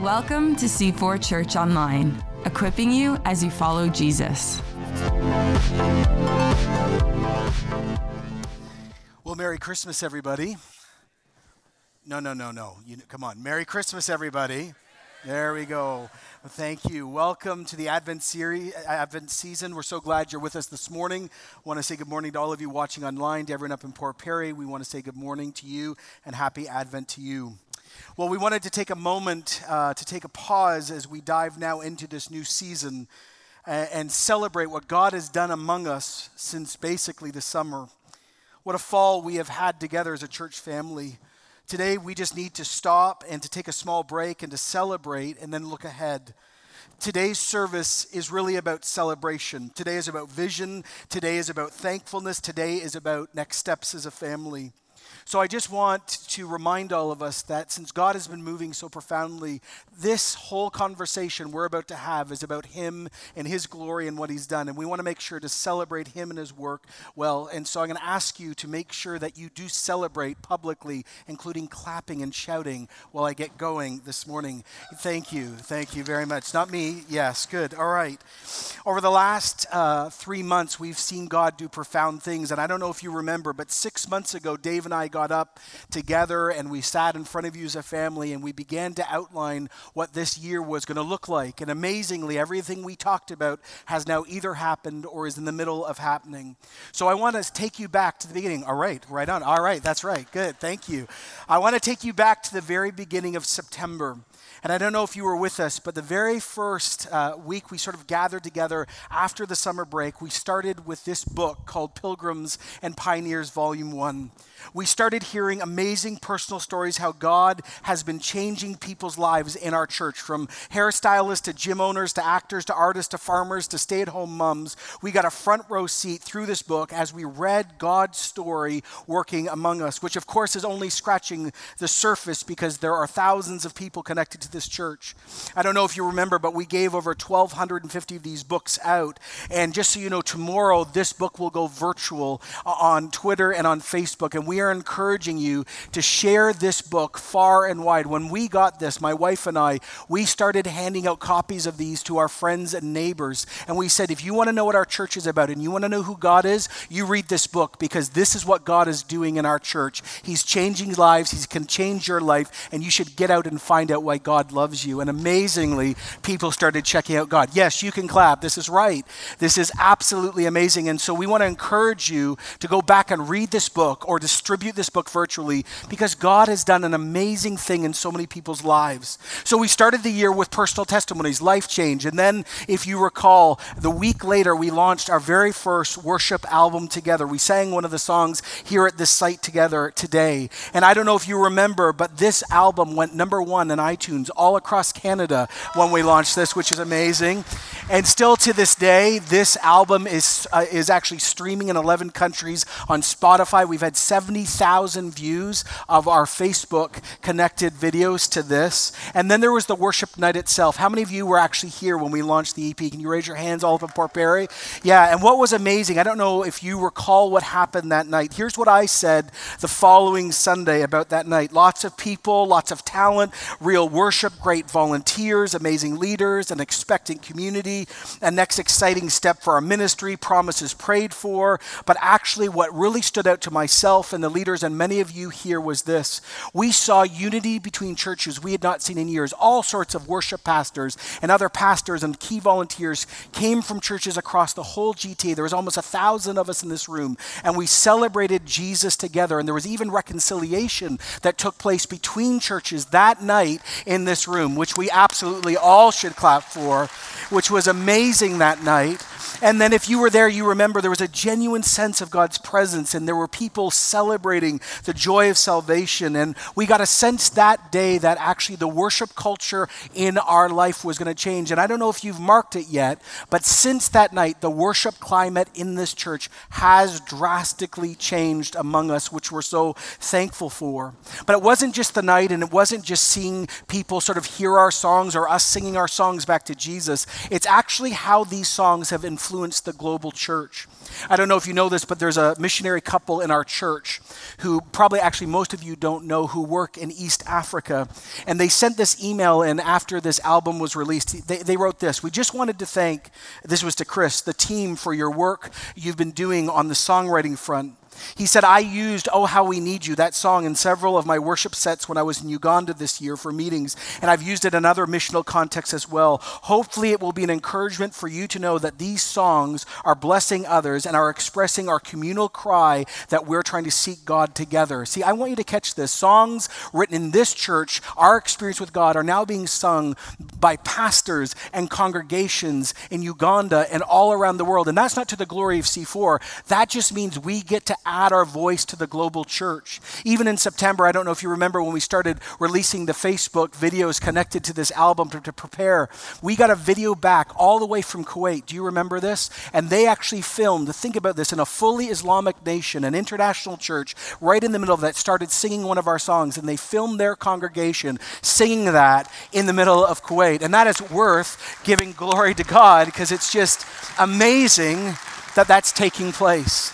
Welcome to C4 Church Online, equipping you as you follow Jesus. Well, Merry Christmas, everybody. No, no, no, no. You, come on. Merry Christmas, everybody. There we go. Thank you. Welcome to the Advent series, Advent season. We're so glad you're with us this morning. want to say good morning to all of you watching online, to everyone up in Port Perry. We want to say good morning to you and happy Advent to you. Well, we wanted to take a moment uh, to take a pause as we dive now into this new season and, and celebrate what God has done among us since basically the summer. What a fall we have had together as a church family. Today, we just need to stop and to take a small break and to celebrate and then look ahead. Today's service is really about celebration. Today is about vision. Today is about thankfulness. Today is about next steps as a family. So I just want to remind all of us that since God has been moving so profoundly, this whole conversation we're about to have is about Him and His glory and what He's done. And we want to make sure to celebrate Him and His work well. And so I'm going to ask you to make sure that you do celebrate publicly, including clapping and shouting while I get going this morning. Thank you. Thank you very much. Not me. Yes, good. All right. Over the last uh, three months, we've seen God do profound things. And I don't know if you remember, but six months ago, Dave and I got up together and we sat in front of you as a family and we began to outline what this year was going to look like. And amazingly, everything we talked about has now either happened or is in the middle of happening. So I want to take you back to the beginning. All right, right on. All right, that's right. Good. Thank you. I want to take you back to the very beginning of September. And I don't know if you were with us, but the very first uh, week we sort of gathered together after the summer break, we started with this book called Pilgrims and Pioneers, Volume 1. We started hearing amazing personal stories how God has been changing people's lives in our church from hairstylists to gym owners to actors to artists to farmers to stay at home moms. We got a front row seat through this book as we read God's story working among us, which of course is only scratching the surface because there are thousands of people connected to this church. I don't know if you remember, but we gave over 1,250 of these books out. And just so you know, tomorrow this book will go virtual uh, on Twitter and on Facebook. And we are encouraging you to share this book far and wide. When we got this, my wife and I, we started handing out copies of these to our friends and neighbors. And we said, if you want to know what our church is about and you want to know who God is, you read this book because this is what God is doing in our church. He's changing lives, He can change your life, and you should get out and find out why God loves you. And amazingly, people started checking out God. Yes, you can clap. This is right. This is absolutely amazing. And so we want to encourage you to go back and read this book or distribute this book virtually because God has done an amazing thing in so many people's lives. So we started the year with personal testimonies, life change. And then, if you recall, the week later, we launched our very first worship album together. We sang one of the songs here at this site together today. And I don't know if you remember, but this album went number one in iTunes all across Canada when we launched this, which is amazing. And still to this day, this album is, uh, is actually streaming in 11 countries on Spotify. We've had 70,000 views of our Facebook connected videos to this. And then there was the worship night itself. How many of you were actually here when we launched the EP? Can you raise your hands all up in Port Perry? Yeah, and what was amazing, I don't know if you recall what happened that night. Here's what I said the following Sunday about that night lots of people, lots of talent, real worship, great volunteers, amazing leaders, an expectant community, a next exciting step for our ministry, promises prayed for. But actually, what really stood out to myself and the leaders and many of you here was this. We saw unity between churches we had not seen in years. All sorts of worship pastors and other pastors and key volunteers came from churches across the whole GTA. There was almost a thousand of us in this room, and we celebrated Jesus together. And there was even reconciliation that took place between churches that night in this room, which we absolutely all should clap for, which was amazing that night. And then, if you were there, you remember there was a genuine sense of God's presence, and there were people celebrating the joy of salvation. And we got a sense that day that actually the worship culture in our life was going to change. And I don't know if you've marked it yet, but since that night, the worship climate in this church has drastically changed among us, which we're so thankful for. But it wasn't just the night, and it wasn't just seeing people sort of hear our songs or us singing our songs back to Jesus. It's actually how these songs have influenced influence the global church. I don't know if you know this, but there's a missionary couple in our church who probably actually most of you don't know who work in East Africa. And they sent this email in after this album was released. They, they wrote this We just wanted to thank, this was to Chris, the team for your work you've been doing on the songwriting front. He said, I used Oh How We Need You, that song, in several of my worship sets when I was in Uganda this year for meetings, and I've used it in other missional contexts as well. Hopefully, it will be an encouragement for you to know that these songs are blessing others and are expressing our communal cry that we're trying to seek God together. See, I want you to catch this. Songs written in this church, our experience with God, are now being sung by pastors and congregations in Uganda and all around the world. And that's not to the glory of C4, that just means we get to add our voice to the global church. Even in September, I don't know if you remember when we started releasing the Facebook videos connected to this album to, to prepare, we got a video back all the way from Kuwait. Do you remember this? And they actually filmed, think about this, in a fully Islamic nation, an international church, right in the middle of that, started singing one of our songs, and they filmed their congregation singing that in the middle of Kuwait. And that is worth giving glory to God because it's just amazing that that's taking place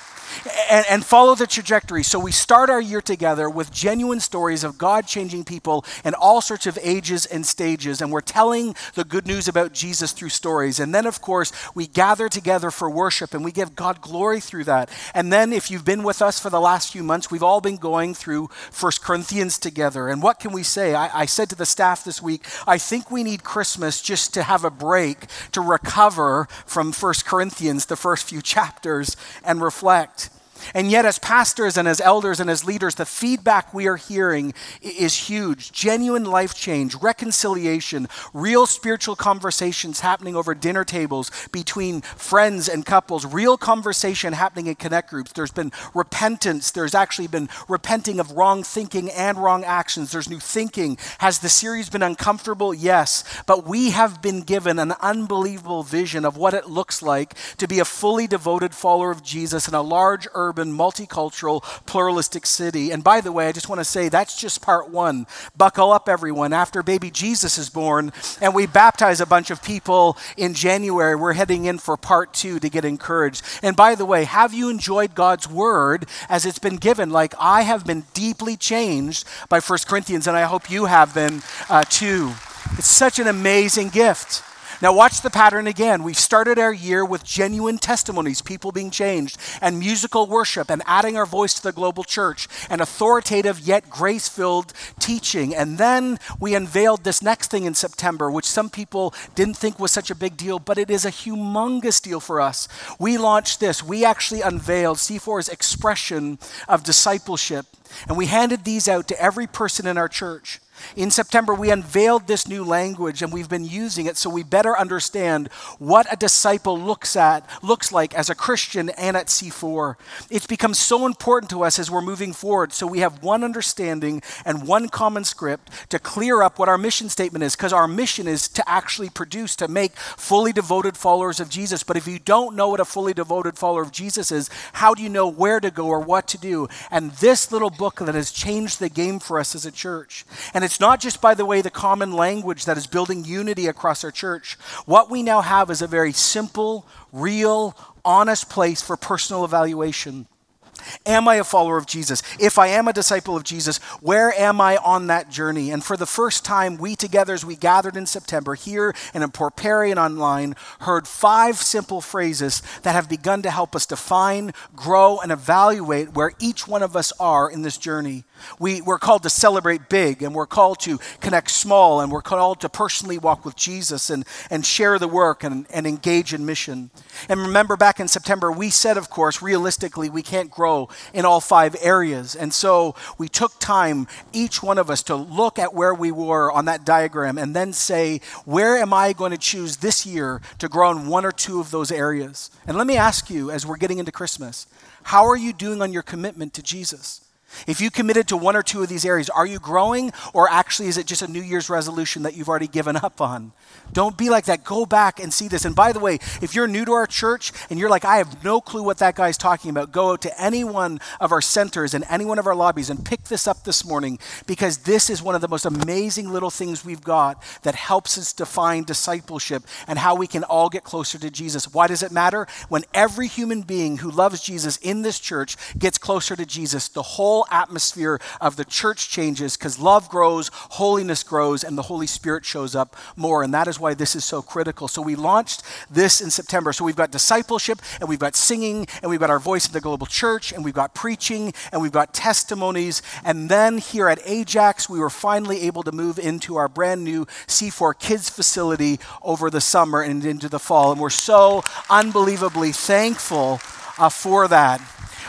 and, and follow the trajectory. So we start our year together with genuine stories of God changing people in all sorts of ages and stages. And we're telling the good news about Jesus through stories. And then, of course, we gather together for worship and we give God glory through that. And then, if you've been with us for the last few months, we've all been going through First Corinthians together. And what can we say? I, I said to the staff this week, I think we need Christmas just to have a break to recover from First Corinthians, the first few chapters, and reflect. And yet, as pastors and as elders and as leaders, the feedback we are hearing is huge genuine life change, reconciliation, real spiritual conversations happening over dinner tables between friends and couples, real conversation happening in connect groups. There's been repentance. There's actually been repenting of wrong thinking and wrong actions. There's new thinking. Has the series been uncomfortable? Yes. But we have been given an unbelievable vision of what it looks like to be a fully devoted follower of Jesus in a large urban urban, multicultural, pluralistic city. And by the way, I just want to say that's just part one. Buckle up, everyone. After baby Jesus is born and we baptize a bunch of people in January, we're heading in for part two to get encouraged. And by the way, have you enjoyed God's word as it's been given? Like I have been deeply changed by First Corinthians, and I hope you have been uh, too. It's such an amazing gift. Now, watch the pattern again. We've started our year with genuine testimonies, people being changed, and musical worship, and adding our voice to the global church, and authoritative yet grace filled teaching. And then we unveiled this next thing in September, which some people didn't think was such a big deal, but it is a humongous deal for us. We launched this. We actually unveiled C4's expression of discipleship, and we handed these out to every person in our church. In September, we unveiled this new language and we've been using it so we better understand what a disciple looks at, looks like as a Christian and at C4. It's become so important to us as we're moving forward. So we have one understanding and one common script to clear up what our mission statement is, because our mission is to actually produce, to make fully devoted followers of Jesus. But if you don't know what a fully devoted follower of Jesus is, how do you know where to go or what to do? And this little book that has changed the game for us as a church. And it's not just, by the way, the common language that is building unity across our church. What we now have is a very simple, real, honest place for personal evaluation. Am I a follower of Jesus? If I am a disciple of Jesus, where am I on that journey? And for the first time, we together, as we gathered in September here and in Port Perry and online, heard five simple phrases that have begun to help us define, grow, and evaluate where each one of us are in this journey. We, we're called to celebrate big, and we're called to connect small, and we're called to personally walk with Jesus and, and share the work and, and engage in mission. And remember, back in September, we said, of course, realistically, we can't grow in all five areas. And so we took time, each one of us, to look at where we were on that diagram and then say, where am I going to choose this year to grow in one or two of those areas? And let me ask you, as we're getting into Christmas, how are you doing on your commitment to Jesus? If you committed to one or two of these areas, are you growing or actually is it just a New Year's resolution that you've already given up on? Don't be like that. Go back and see this. And by the way, if you're new to our church and you're like, I have no clue what that guy's talking about, go out to any one of our centers and any one of our lobbies and pick this up this morning because this is one of the most amazing little things we've got that helps us define discipleship and how we can all get closer to Jesus. Why does it matter? When every human being who loves Jesus in this church gets closer to Jesus, the whole atmosphere of the church changes because love grows, holiness grows, and the Holy Spirit shows up more. And that is why this is so critical. So we launched this in September. So we've got discipleship, and we've got singing, and we've got our voice in the global church, and we've got preaching, and we've got testimonies. And then here at Ajax, we were finally able to move into our brand new C4 Kids facility over the summer and into the fall. And we're so unbelievably thankful uh, for that.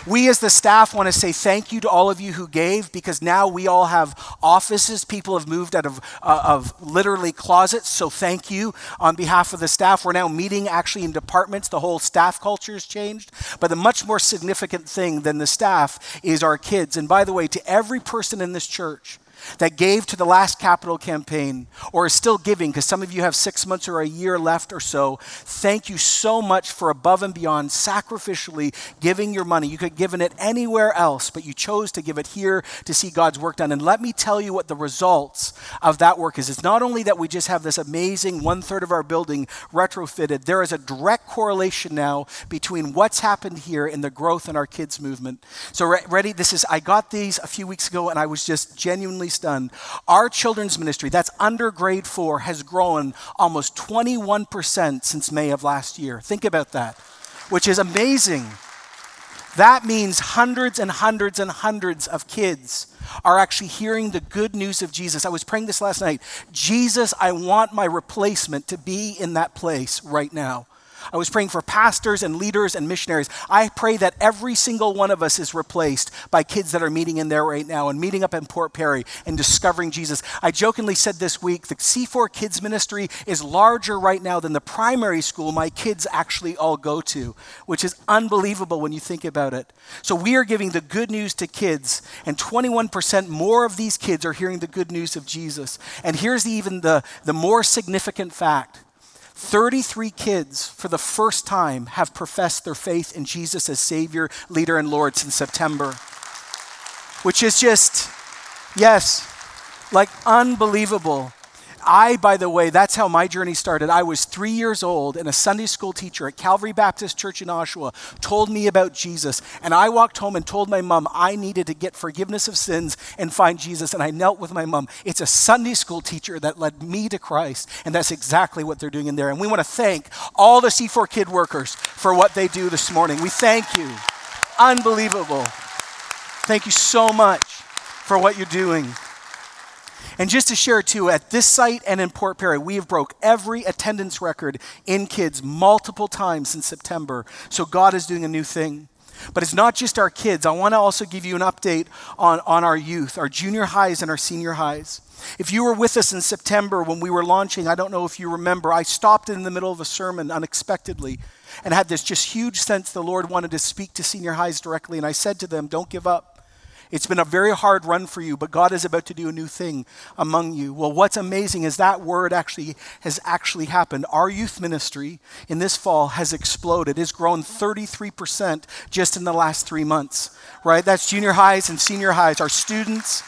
We, as the staff, want to say thank you to all of you who gave because now we all have offices. People have moved out of, uh, of literally closets. So, thank you on behalf of the staff. We're now meeting actually in departments. The whole staff culture has changed. But the much more significant thing than the staff is our kids. And by the way, to every person in this church, that gave to the last capital campaign or is still giving, because some of you have six months or a year left or so, thank you so much for above and beyond sacrificially giving your money. You could have given it anywhere else, but you chose to give it here to see God's work done. And let me tell you what the results of that work is. It's not only that we just have this amazing one third of our building retrofitted, there is a direct correlation now between what's happened here and the growth in our kids' movement. So, re- ready? This is, I got these a few weeks ago and I was just genuinely stunned. Our children's ministry, that's under grade four, has grown almost 21% since May of last year. Think about that, which is amazing. That means hundreds and hundreds and hundreds of kids are actually hearing the good news of Jesus. I was praying this last night. Jesus, I want my replacement to be in that place right now. I was praying for pastors and leaders and missionaries. I pray that every single one of us is replaced by kids that are meeting in there right now and meeting up in Port Perry and discovering Jesus. I jokingly said this week the C4 Kids Ministry is larger right now than the primary school my kids actually all go to, which is unbelievable when you think about it. So we are giving the good news to kids, and 21% more of these kids are hearing the good news of Jesus. And here's the, even the, the more significant fact 33 kids, for the first time, have professed their faith in Jesus as Savior, leader, and Lord since September. Which is just, yes, like unbelievable. I, by the way, that's how my journey started. I was three years old, and a Sunday school teacher at Calvary Baptist Church in Oshawa told me about Jesus. And I walked home and told my mom I needed to get forgiveness of sins and find Jesus. And I knelt with my mom. It's a Sunday school teacher that led me to Christ. And that's exactly what they're doing in there. And we want to thank all the C4 Kid workers for what they do this morning. We thank you. Unbelievable. Thank you so much for what you're doing. And just to share too, at this site and in Port Perry, we have broke every attendance record in kids multiple times in September. So God is doing a new thing. But it's not just our kids. I want to also give you an update on, on our youth, our junior highs and our senior highs. If you were with us in September when we were launching, I don't know if you remember, I stopped in the middle of a sermon unexpectedly and had this just huge sense the Lord wanted to speak to senior highs directly. And I said to them, Don't give up. It's been a very hard run for you, but God is about to do a new thing among you. Well, what's amazing is that word actually has actually happened. Our youth ministry in this fall has exploded. It's grown 33% just in the last three months, right? That's junior highs and senior highs. Our students,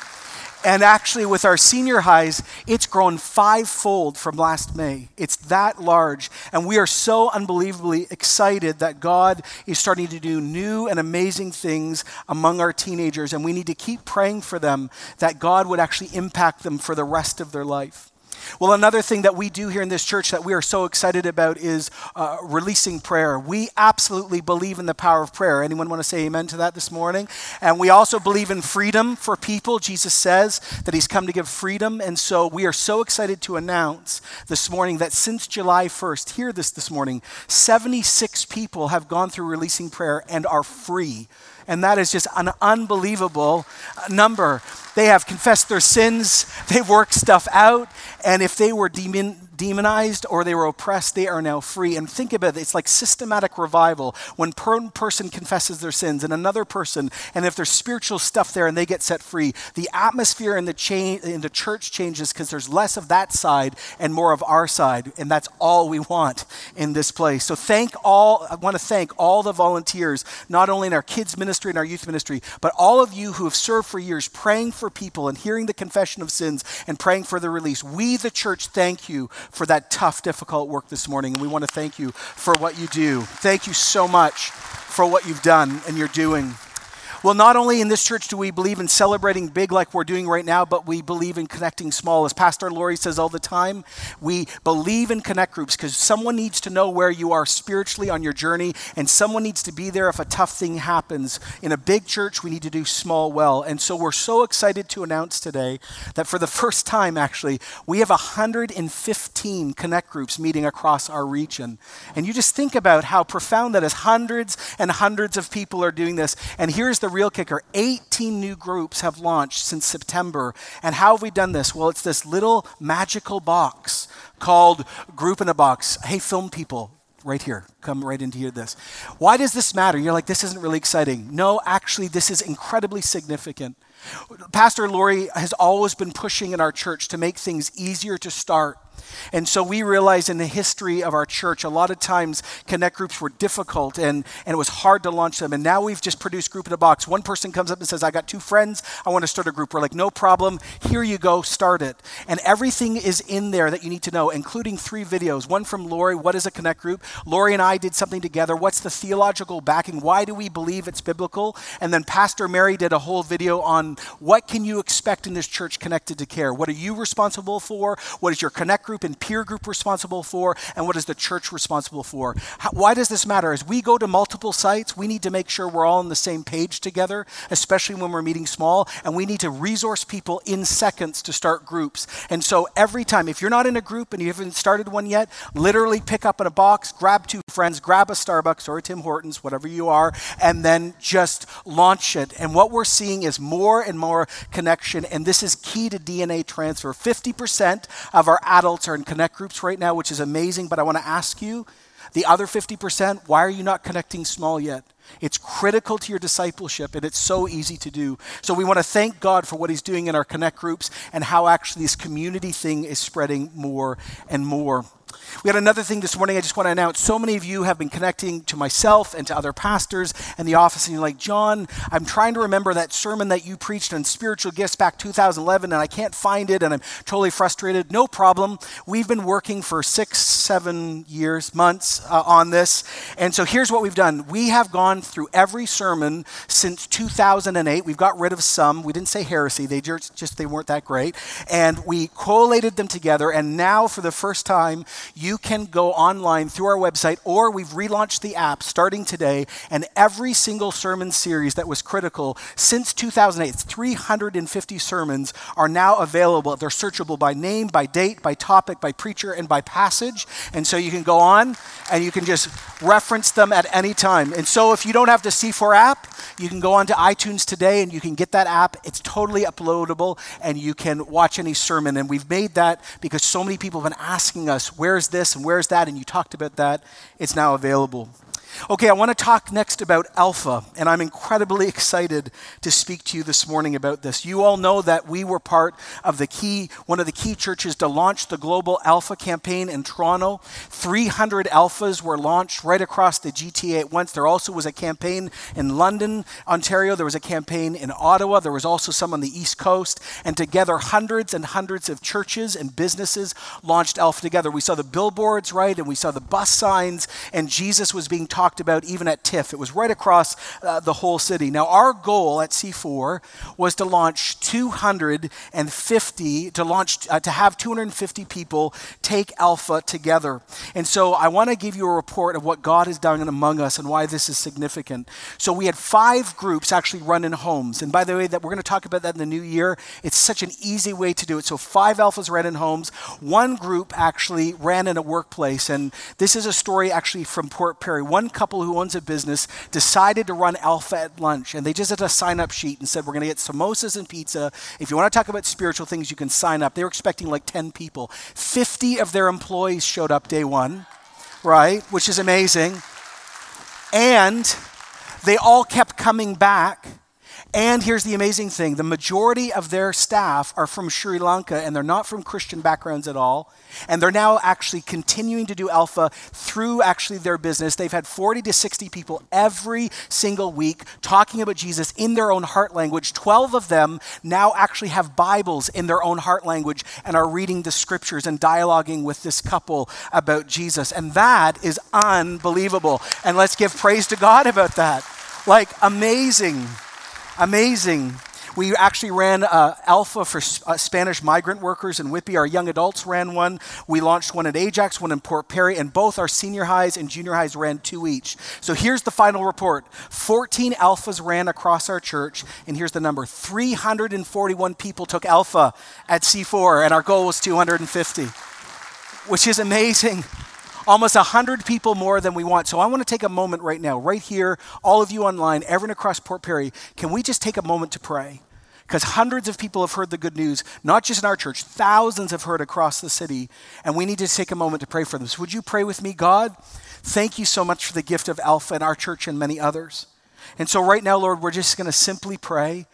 and actually, with our senior highs, it's grown fivefold from last May. It's that large. And we are so unbelievably excited that God is starting to do new and amazing things among our teenagers. And we need to keep praying for them that God would actually impact them for the rest of their life. Well, another thing that we do here in this church that we are so excited about is uh, releasing prayer. We absolutely believe in the power of prayer. Anyone want to say amen to that this morning? And we also believe in freedom for people. Jesus says that he's come to give freedom. And so we are so excited to announce this morning that since July 1st, hear this this morning, 76 people have gone through releasing prayer and are free and that is just an unbelievable number. They have confessed their sins, they've worked stuff out, and if they were demon, demonized or they were oppressed, they are now free. And think about it, it's like systematic revival. When one person confesses their sins and another person, and if there's spiritual stuff there and they get set free, the atmosphere in the, cha- in the church changes because there's less of that side and more of our side. And that's all we want in this place. So thank all, I want to thank all the volunteers, not only in our kids' ministry and our youth ministry, but all of you who have served for years praying for people and hearing the confession of sins and praying for the release. We, the church, thank you for that tough, difficult work this morning. And we want to thank you for what you do. Thank you so much for what you've done and you're doing. Well, not only in this church do we believe in celebrating big like we're doing right now, but we believe in connecting small. As Pastor Laurie says all the time, we believe in connect groups because someone needs to know where you are spiritually on your journey, and someone needs to be there if a tough thing happens. In a big church, we need to do small well. And so we're so excited to announce today that for the first time, actually, we have 115 connect groups meeting across our region. And you just think about how profound that is. Hundreds and hundreds of people are doing this. And here's the real kicker 18 new groups have launched since September. And how have we done this? Well, it's this little magical box called Group in a Box. Hey, film people, right here. Come right into here this. Why does this matter? You're like, this isn't really exciting. No, actually, this is incredibly significant. Pastor Lori has always been pushing in our church to make things easier to start and so we realize in the history of our church, a lot of times connect groups were difficult and, and it was hard to launch them. And now we've just produced Group in a Box. One person comes up and says, I got two friends, I want to start a group. We're like, no problem, here you go, start it. And everything is in there that you need to know, including three videos. One from Laurie, what is a connect group? Laurie and I did something together. What's the theological backing? Why do we believe it's biblical? And then Pastor Mary did a whole video on what can you expect in this church connected to care? What are you responsible for? What is your connect group? Group and peer group responsible for, and what is the church responsible for. How, why does this matter? As we go to multiple sites, we need to make sure we're all on the same page together, especially when we're meeting small, and we need to resource people in seconds to start groups. And so every time, if you're not in a group and you haven't started one yet, literally pick up in a box, grab two friends, grab a Starbucks or a Tim Hortons, whatever you are, and then just launch it. And what we're seeing is more and more connection, and this is key to DNA transfer. 50% of our are in connect groups right now, which is amazing, but I want to ask you the other 50%, why are you not connecting small yet? It's critical to your discipleship and it's so easy to do. So we want to thank God for what He's doing in our connect groups and how actually this community thing is spreading more and more. We had another thing this morning I just want to announce. So many of you have been connecting to myself and to other pastors and the office, and you're like, John, I'm trying to remember that sermon that you preached on spiritual gifts back 2011, and I can't find it, and I'm totally frustrated. No problem. We've been working for six, seven years, months uh, on this. And so here's what we've done we have gone through every sermon since 2008. We've got rid of some. We didn't say heresy, they just, just they weren't that great. And we collated them together, and now for the first time, you can go online through our website, or we've relaunched the app starting today, and every single sermon series that was critical since 2008, 350 sermons, are now available. They're searchable by name, by date, by topic, by preacher, and by passage. And so you can go on and you can just reference them at any time. And so if you don't have the C4 app, you can go on to iTunes today and you can get that app. It's totally uploadable and you can watch any sermon. And we've made that because so many people have been asking us, where's this and where's that? And you talked about that. It's now available. Okay, I want to talk next about Alpha, and I'm incredibly excited to speak to you this morning about this. You all know that we were part of the key, one of the key churches to launch the global Alpha campaign in Toronto. 300 Alphas were launched right across the GTA at once. There also was a campaign in London, Ontario. There was a campaign in Ottawa. There was also some on the East Coast. And together, hundreds and hundreds of churches and businesses launched Alpha together. We saw the billboards, right? And we saw the bus signs, and Jesus was being taught talked about even at TIFF. It was right across uh, the whole city. Now, our goal at C4 was to launch 250, to launch, uh, to have 250 people take Alpha together. And so I want to give you a report of what God has done among us and why this is significant. So we had five groups actually run in homes. And by the way, that we're going to talk about that in the new year. It's such an easy way to do it. So five Alphas ran in homes. One group actually ran in a workplace. And this is a story actually from Port Perry. One couple who owns a business decided to run Alpha at lunch, and they just had a sign up sheet and said, We're going to get samosas and pizza. If you want to talk about spiritual things, you can sign up. They were expecting like 10 people. 50 of their employees showed up day one, right? Which is amazing. And they all kept coming back and here's the amazing thing the majority of their staff are from Sri Lanka and they're not from Christian backgrounds at all. And they're now actually continuing to do Alpha through actually their business. They've had 40 to 60 people every single week talking about Jesus in their own heart language. 12 of them now actually have Bibles in their own heart language and are reading the scriptures and dialoguing with this couple about Jesus. And that is unbelievable. And let's give praise to God about that. Like, amazing. Amazing. We actually ran uh, Alpha for uh, Spanish migrant workers in Whitby. Our young adults ran one. We launched one at Ajax, one in Port Perry, and both our senior highs and junior highs ran two each. So here's the final report 14 Alphas ran across our church, and here's the number 341 people took Alpha at C4, and our goal was 250, which is amazing almost 100 people more than we want. So I want to take a moment right now, right here, all of you online, everyone across Port Perry, can we just take a moment to pray? Because hundreds of people have heard the good news, not just in our church, thousands have heard across the city, and we need to take a moment to pray for them. So would you pray with me, God? Thank you so much for the gift of Alpha in our church and many others. And so, right now, Lord, we're just going to simply pray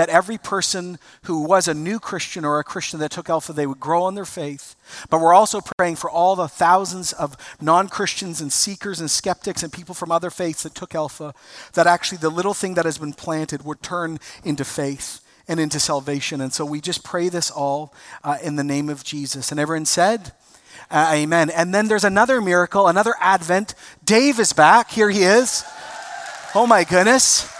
that every person who was a new Christian or a Christian that took Alpha, they would grow in their faith. But we're also praying for all the thousands of non Christians and seekers and skeptics and people from other faiths that took Alpha, that actually the little thing that has been planted would turn into faith and into salvation. And so we just pray this all uh, in the name of Jesus. And everyone said, uh, Amen. And then there's another miracle, another Advent. Dave is back. Here he is. Oh my goodness.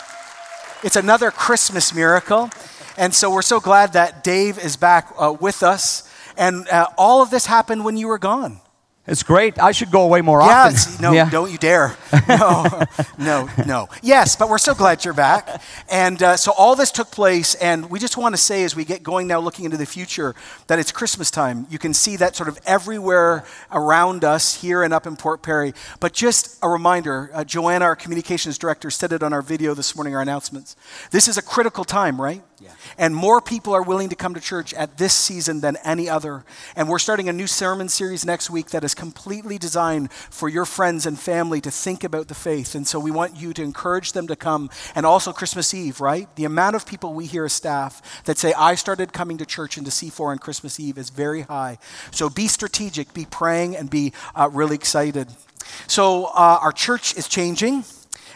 It's another Christmas miracle. And so we're so glad that Dave is back uh, with us. And uh, all of this happened when you were gone. It's great. I should go away more yeah, often. No, yeah. don't you dare. No, no, no. Yes, but we're so glad you're back. And uh, so all this took place, and we just want to say as we get going now, looking into the future, that it's Christmas time. You can see that sort of everywhere around us here and up in Port Perry. But just a reminder uh, Joanna, our communications director, said it on our video this morning, our announcements. This is a critical time, right? And more people are willing to come to church at this season than any other. And we're starting a new sermon series next week that is completely designed for your friends and family to think about the faith. And so we want you to encourage them to come. And also Christmas Eve, right? The amount of people we hear as staff that say, I started coming to church into C4 on Christmas Eve is very high. So be strategic, be praying, and be uh, really excited. So uh, our church is changing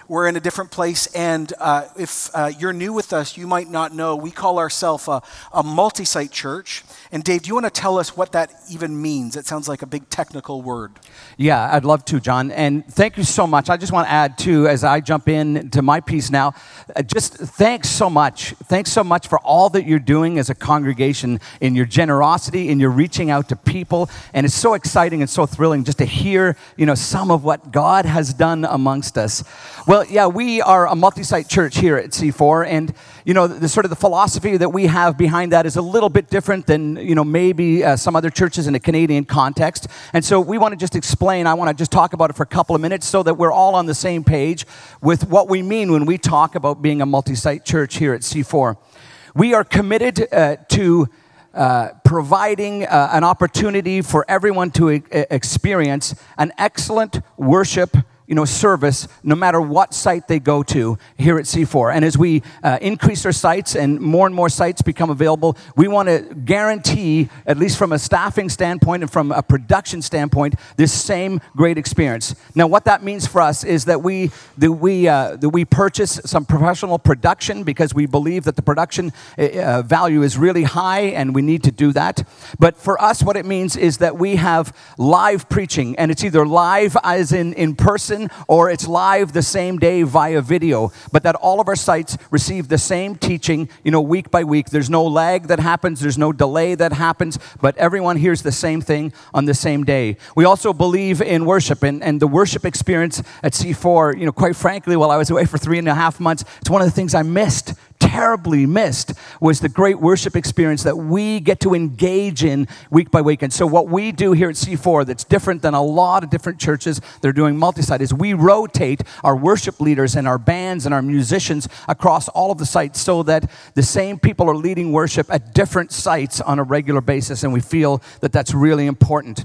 we're in a different place. And uh, if uh, you're new with us, you might not know we call ourselves a, a multi site church. And Dave, do you want to tell us what that even means? It sounds like a big technical word. Yeah, I'd love to, John. And thank you so much. I just want to add, too, as I jump in to my piece now, uh, just thanks so much. Thanks so much for all that you're doing as a congregation in your generosity, in your reaching out to people. And it's so exciting and so thrilling just to hear, you know, some of what God has done amongst us. Well, yeah, we are a multi site church here at C4. And, you know, the sort of the philosophy that we have behind that is a little bit different than you know, maybe uh, some other churches in a Canadian context. And so we want to just explain, I want to just talk about it for a couple of minutes so that we're all on the same page with what we mean when we talk about being a multi site church here at C4. We are committed uh, to uh, providing uh, an opportunity for everyone to e- experience an excellent worship you know, service no matter what site they go to here at C4. And as we uh, increase our sites and more and more sites become available, we want to guarantee, at least from a staffing standpoint and from a production standpoint, this same great experience. Now, what that means for us is that we that we uh, that we purchase some professional production because we believe that the production uh, uh value is really high, and we need to do that. But for us, what it means is that we have live preaching, and it's either live as in in person or it's live the same day via video, but that all of our sites receive the same teaching, you know, week by week. There's no lag that happens, there's no delay that happens, but everyone hears the same thing on the same day. We also believe in worship and, and the worship experience at C4, you know, quite frankly, while I was away for three and a half months, it's one of the things I missed terribly missed was the great worship experience that we get to engage in week by week. And so, what we do here at C4 that's different than a lot of different churches that are doing multi site is we rotate our worship leaders and our bands and our musicians across all of the sites so that the same people are leading worship at different sites on a regular basis. And we feel that that's really important.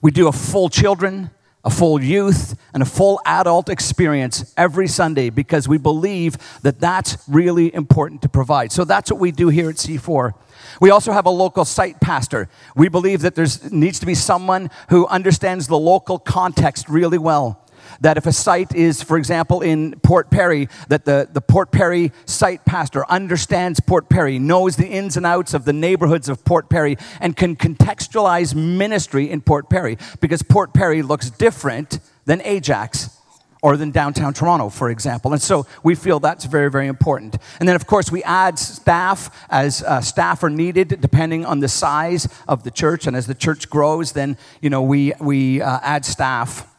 We do a full children, a full youth, and a full adult experience every Sunday because we believe that that's really important to provide. So that's what we do here at C4. We also have a local site pastor. We believe that there needs to be someone who understands the local context really well that if a site is, for example, in Port Perry, that the, the Port Perry site pastor understands Port Perry, knows the ins and outs of the neighborhoods of Port Perry, and can contextualize ministry in Port Perry because Port Perry looks different than Ajax or than downtown Toronto, for example. And so we feel that's very, very important. And then, of course, we add staff as uh, staff are needed, depending on the size of the church. And as the church grows, then, you know, we, we uh, add staff.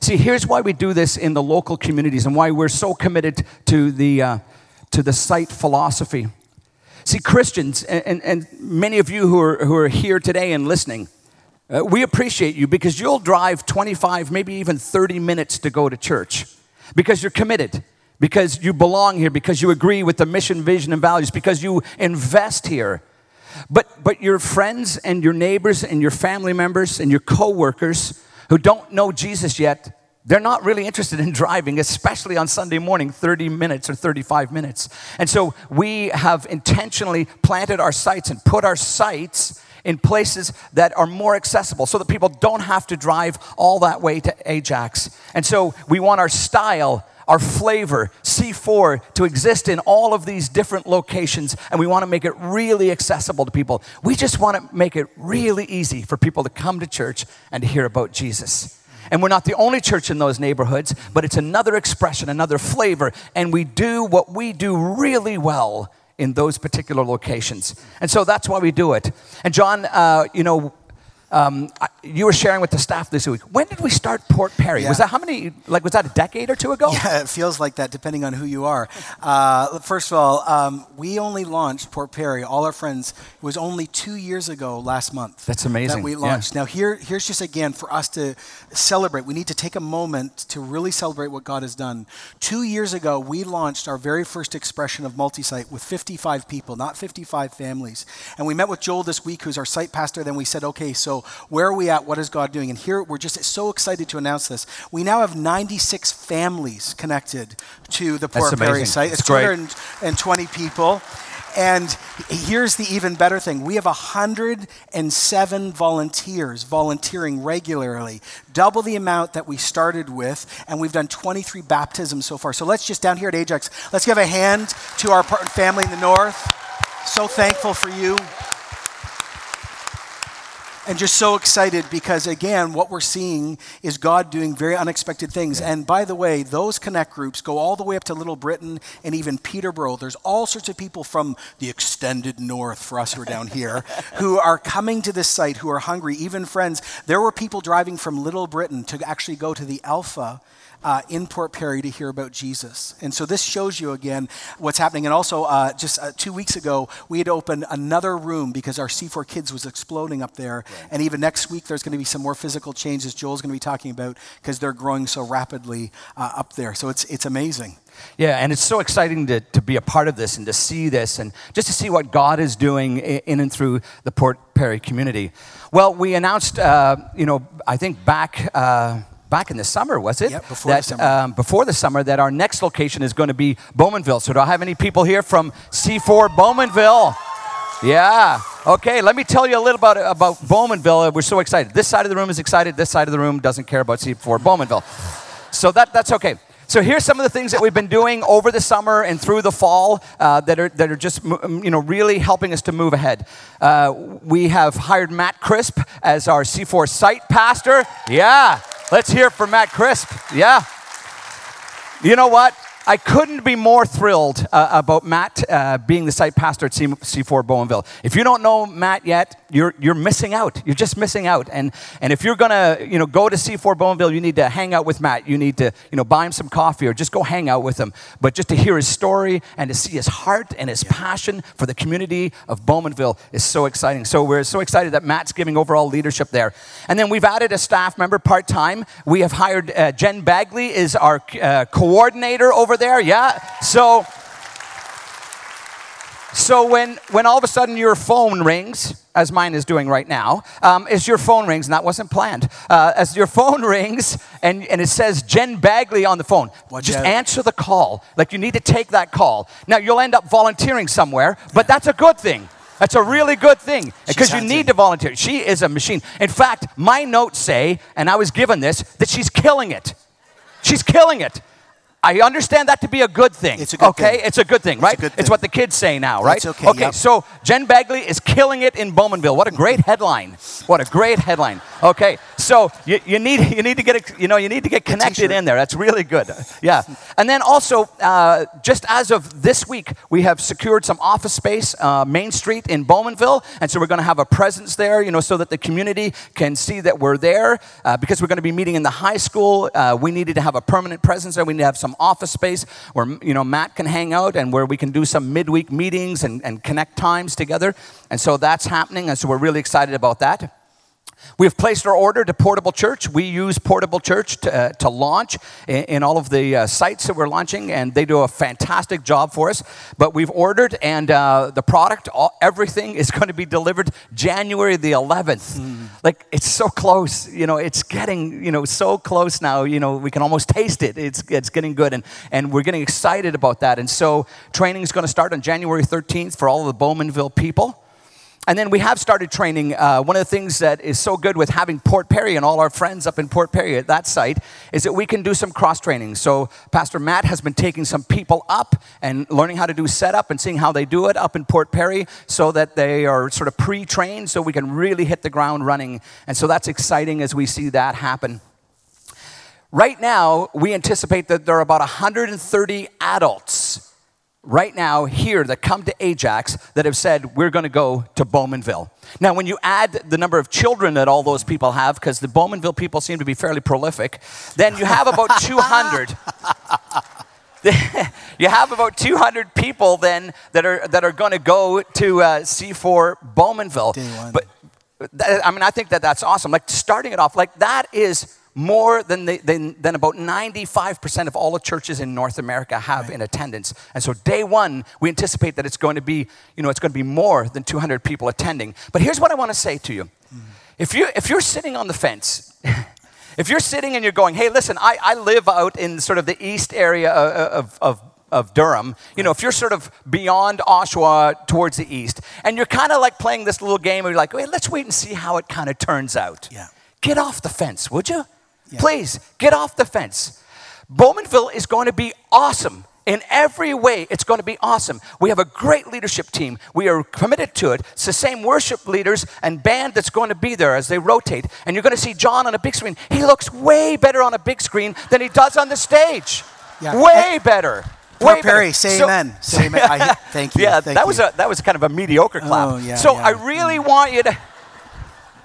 See, here's why we do this in the local communities and why we're so committed to the, uh, to the site philosophy. See, Christians, and, and, many of you who are, who are here today and listening, uh, we appreciate you because you'll drive 25, maybe even 30 minutes to go to church because you're committed, because you belong here, because you agree with the mission, vision, and values, because you invest here. But, but your friends and your neighbors and your family members and your coworkers, who don't know Jesus yet, they're not really interested in driving, especially on Sunday morning, 30 minutes or 35 minutes. And so we have intentionally planted our sites and put our sites in places that are more accessible so that people don't have to drive all that way to Ajax. And so we want our style our flavor, C4, to exist in all of these different locations, and we want to make it really accessible to people. We just want to make it really easy for people to come to church and to hear about Jesus. And we're not the only church in those neighborhoods, but it's another expression, another flavor, and we do what we do really well in those particular locations. And so that's why we do it. And John, uh, you know, um, you were sharing with the staff this week. When did we start Port Perry? Yeah. Was that how many? Like, was that a decade or two ago? Yeah, it feels like that, depending on who you are. Uh, first of all, um, we only launched Port Perry. All our friends. It was only two years ago, last month. That's amazing. That we launched. Yeah. Now, here, here's just again for us to celebrate. We need to take a moment to really celebrate what God has done. Two years ago, we launched our very first expression of multi-site with 55 people, not 55 families. And we met with Joel this week, who's our site pastor. Then we said, okay, so where are we at? What is God doing? And here we're just so excited to announce this. We now have 96 families connected to the Port Perry site. It's 220 people. And here's the even better thing we have 107 volunteers volunteering regularly, double the amount that we started with, and we've done 23 baptisms so far. So let's just down here at Ajax, let's give a hand to our family in the north. So thankful for you and just so excited because, again, what we're seeing is God doing very unexpected things. And by the way, those connect groups go all the way up to Little Britain and even Peterborough. There's all sorts of people from the extended north, for us who are down here, who are coming to this site, who are hungry, even friends. There were people driving from Little Britain to actually go to the Alpha uh, in Port Perry to hear about Jesus. And so this shows you again what's happening. And also, uh, just uh, two weeks ago, we had opened another room because our C4 Kids was exploding up there. Right. And even next week, there's going to be some more physical changes Joel's going to be talking about because they're growing so rapidly uh, up there. So it's, it's amazing. Yeah, and it's so exciting to, to be a part of this and to see this and just to see what God is doing in and through the Port Perry community. Well, we announced, uh, you know, I think back uh, back in the summer, was it? Yep, before that, the summer. Um, before the summer, that our next location is going to be Bowmanville. So, do I have any people here from C4 Bowmanville? Yeah. Okay, let me tell you a little about, about Bowmanville. We're so excited. This side of the room is excited. This side of the room doesn't care about C4 Bowmanville. So that, that's okay. So here's some of the things that we've been doing over the summer and through the fall uh, that, are, that are just you know, really helping us to move ahead. Uh, we have hired Matt Crisp as our C4 site pastor. Yeah. Let's hear from Matt Crisp. Yeah. You know what? I couldn't be more thrilled uh, about Matt uh, being the site pastor at C- C4 Bowmanville. If you don't know Matt yet, you're, you're missing out. You're just missing out. And, and if you're going to you know, go to C4 Bowmanville, you need to hang out with Matt. You need to you know, buy him some coffee or just go hang out with him. But just to hear his story and to see his heart and his passion for the community of Bowmanville is so exciting. So we're so excited that Matt's giving overall leadership there. And then we've added a staff member part time. We have hired uh, Jen Bagley is our uh, coordinator over there, yeah? So, so when, when all of a sudden your phone rings, as mine is doing right now, um, as your phone rings, and that wasn't planned, uh, as your phone rings and, and it says Jen Bagley on the phone, Watch just out. answer the call. Like you need to take that call. Now you'll end up volunteering somewhere, but that's a good thing. That's a really good thing because you need to volunteer. She is a machine. In fact, my notes say, and I was given this, that she's killing it. She's killing it. I understand that to be a good thing. It's a good okay? thing. It's a good thing, right? a good It's what the kids say now, right? It's okay, Okay, yep. so Jen Bagley is killing it in Bowmanville. What a great headline. What a great headline. Okay, so you, you need you need to get you know you need to get connected in there. That's really good. Yeah, and then also uh, just as of this week, we have secured some office space, uh, Main Street in Bowmanville, and so we're going to have a presence there, you know, so that the community can see that we're there. Uh, because we're going to be meeting in the high school, uh, we needed to have a permanent presence there. We need to have some office space where you know Matt can hang out and where we can do some midweek meetings and, and connect times together. And so that's happening, and so we're really excited about that. We have placed our order to Portable Church. We use Portable Church to, uh, to launch in, in all of the uh, sites that we're launching, and they do a fantastic job for us. But we've ordered, and uh, the product, all, everything is going to be delivered January the 11th. Like, it's so close. You know, it's getting, you know, so close now. You know, we can almost taste it. It's, it's getting good, and, and we're getting excited about that. And so, training is going to start on January 13th for all of the Bowmanville people. And then we have started training. Uh, one of the things that is so good with having Port Perry and all our friends up in Port Perry at that site is that we can do some cross training. So Pastor Matt has been taking some people up and learning how to do setup and seeing how they do it up in Port Perry so that they are sort of pre trained so we can really hit the ground running. And so that's exciting as we see that happen. Right now, we anticipate that there are about 130 adults right now here that come to Ajax that have said, we're going to go to Bowmanville. Now, when you add the number of children that all those people have, because the Bowmanville people seem to be fairly prolific, then you have about 200. you have about 200 people then that are, that are going to go to uh, C4 Bowmanville. But I mean, I think that that's awesome. Like starting it off, like that is more than, the, than, than about 95% of all the churches in North America have in attendance. And so day one, we anticipate that it's going to be, you know, it's going to be more than 200 people attending. But here's what I want to say to you. If, you if you're sitting on the fence, if you're sitting and you're going, hey, listen, I, I live out in sort of the east area of, of, of Durham, you know, if you're sort of beyond Oshawa towards the east, and you're kind of like playing this little game, where you're like, wait, let's wait and see how it kind of turns out. Yeah. Get off the fence, would you? Yeah. Please, get off the fence. Bowmanville is going to be awesome. In every way, it's going to be awesome. We have a great leadership team. We are committed to it. It's the same worship leaders and band that's going to be there as they rotate. And you're going to see John on a big screen. He looks way better on a big screen than he does on the stage. Yeah. Way better. Way Perry, better. say So- amen. Say amen. I- thank you, Yeah, thank that was a that was kind of a mediocre clap. Oh, yeah, so yeah. I really want you to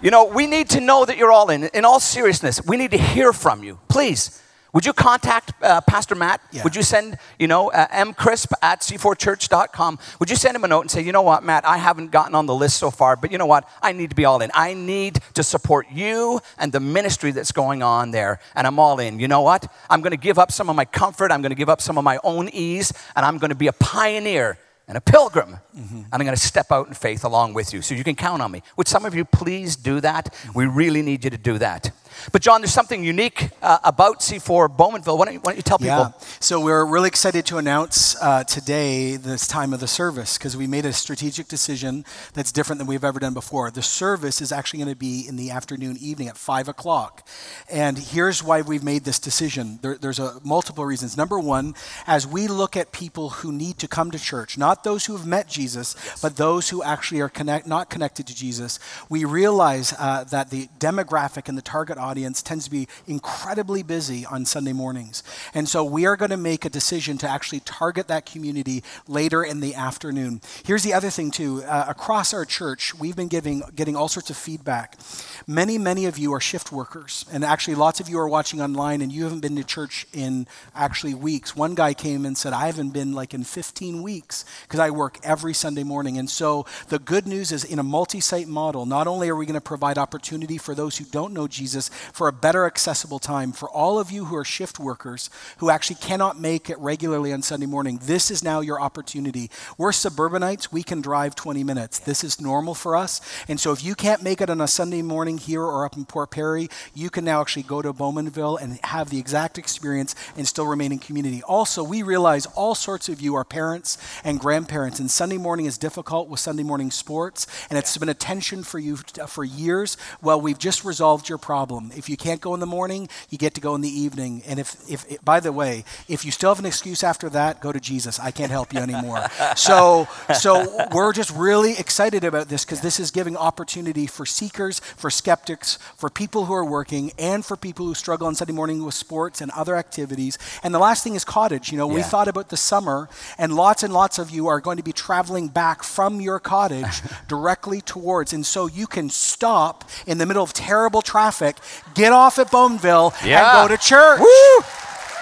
you know, we need to know that you're all in. In all seriousness, we need to hear from you. Please, would you contact uh, Pastor Matt? Yeah. Would you send, you know, uh, mcrisp at c4church.com? Would you send him a note and say, you know what, Matt, I haven't gotten on the list so far, but you know what? I need to be all in. I need to support you and the ministry that's going on there, and I'm all in. You know what? I'm going to give up some of my comfort, I'm going to give up some of my own ease, and I'm going to be a pioneer and a pilgrim. And I'm going to step out in faith along with you. So you can count on me. Would some of you please do that? We really need you to do that. But, John, there's something unique uh, about C4 Bowmanville. Why don't, you, why don't you tell people? Yeah. So we're really excited to announce uh, today this time of the service because we made a strategic decision that's different than we've ever done before. The service is actually going to be in the afternoon, evening at five o'clock, and here's why we've made this decision. There, there's a multiple reasons. Number one, as we look at people who need to come to church, not those who have met Jesus, but those who actually are connect, not connected to Jesus, we realize uh, that the demographic and the target audience audience tends to be incredibly busy on Sunday mornings. And so we are going to make a decision to actually target that community later in the afternoon. Here's the other thing, too. Uh, across our church, we've been giving, getting all sorts of feedback. Many, many of you are shift workers. And actually, lots of you are watching online and you haven't been to church in actually weeks. One guy came and said, I haven't been like in 15 weeks because I work every Sunday morning. And so the good news is in a multi site model, not only are we going to provide opportunity for those who don't know Jesus for a better accessible time, for all of you who are shift workers who actually cannot make it regularly on Sunday morning, this is now your opportunity. We're suburbanites, we can drive 20 minutes. This is normal for us. And so if you can't make it on a Sunday morning here or up in Port Perry, you can now actually go to Bowmanville and have the exact experience and still remain in community. Also, we realize all sorts of you are parents and grandparents, and Sunday morning is difficult with Sunday morning sports, and it's been a tension for you uh, for years. Well, we've just resolved your problem. If you can't go in the morning, you get to go in the evening. And if, if by the way, if you still have an excuse after that, go to Jesus. I can't help you anymore. so, so we're just really excited about this because this is giving opportunity for seekers, for skeptics, for people who are working, and for people who struggle on Sunday morning with sports and other activities. And the last thing is cottage. You know, yeah. we thought about the summer, and lots and lots of you are going to be traveling back from your cottage directly towards. And so you can stop in the middle of terrible traffic, get off at Bowmanville, yeah. and go to church. Woo!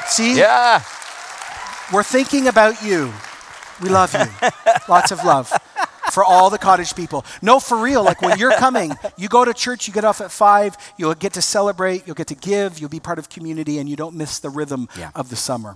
See? Yeah. We're thinking about you. We love you. Lots of love for all the cottage people. No, for real. Like when you're coming, you go to church, you get off at five, you'll get to celebrate, you'll get to give, you'll be part of community, and you don't miss the rhythm yeah. of the summer.